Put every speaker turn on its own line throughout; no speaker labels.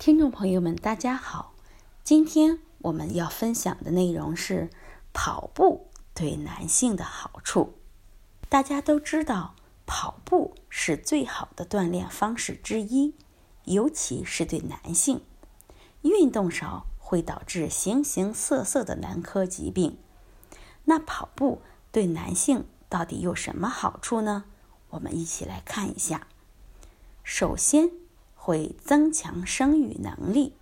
听众朋友们，大家好！今天我们要分享的内容是跑步对男性的好处。大家都知道，跑步是最好的锻炼方式之一，尤其是对男性。运动少会导致形形色色的男科疾病。那跑步对男性到底有什么好处呢？我们一起来看一下。首先，会增强生育能力。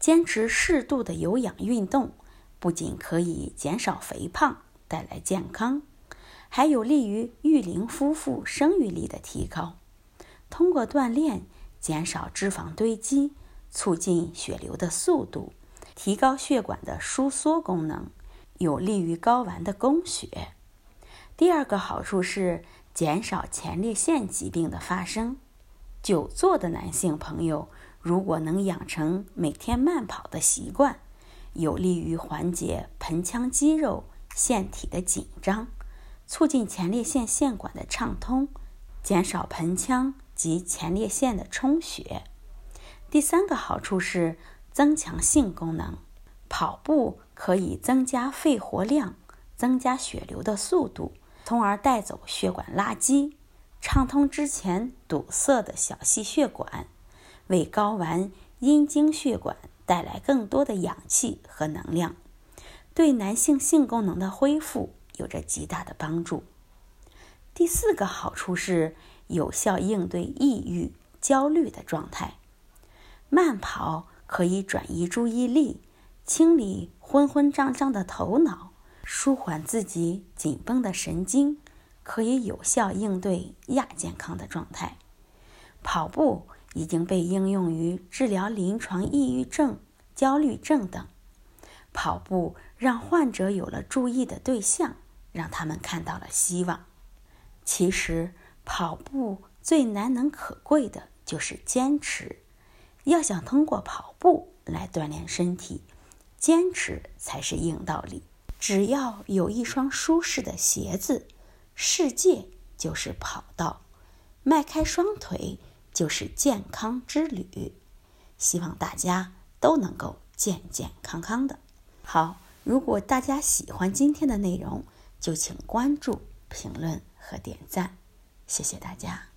坚持适度的有氧运动，不仅可以减少肥胖，带来健康，还有利于育龄夫妇生育力的提高。通过锻炼，减少脂肪堆积，促进血流的速度，提高血管的收缩功能，有利于睾丸的供血。第二个好处是减少前列腺疾病的发生。久坐的男性朋友，如果能养成每天慢跑的习惯，有利于缓解盆腔肌肉腺体的紧张，促进前列腺腺管的畅通，减少盆腔及前列腺的充血。第三个好处是增强性功能，跑步可以增加肺活量，增加血流的速度，从而带走血管垃圾。畅通之前堵塞的小细血管，为睾丸、阴茎血管带来更多的氧气和能量，对男性性功能的恢复有着极大的帮助。第四个好处是有效应对抑郁、焦虑的状态。慢跑可以转移注意力，清理昏昏胀胀的头脑，舒缓自己紧绷的神经。可以有效应对亚健康的状态。跑步已经被应用于治疗临床抑郁症、焦虑症等。跑步让患者有了注意的对象，让他们看到了希望。其实，跑步最难能可贵的就是坚持。要想通过跑步来锻炼身体，坚持才是硬道理。只要有一双舒适的鞋子。世界就是跑道，迈开双腿就是健康之旅。希望大家都能够健健康康的。好，如果大家喜欢今天的内容，就请关注、评论和点赞，谢谢大家。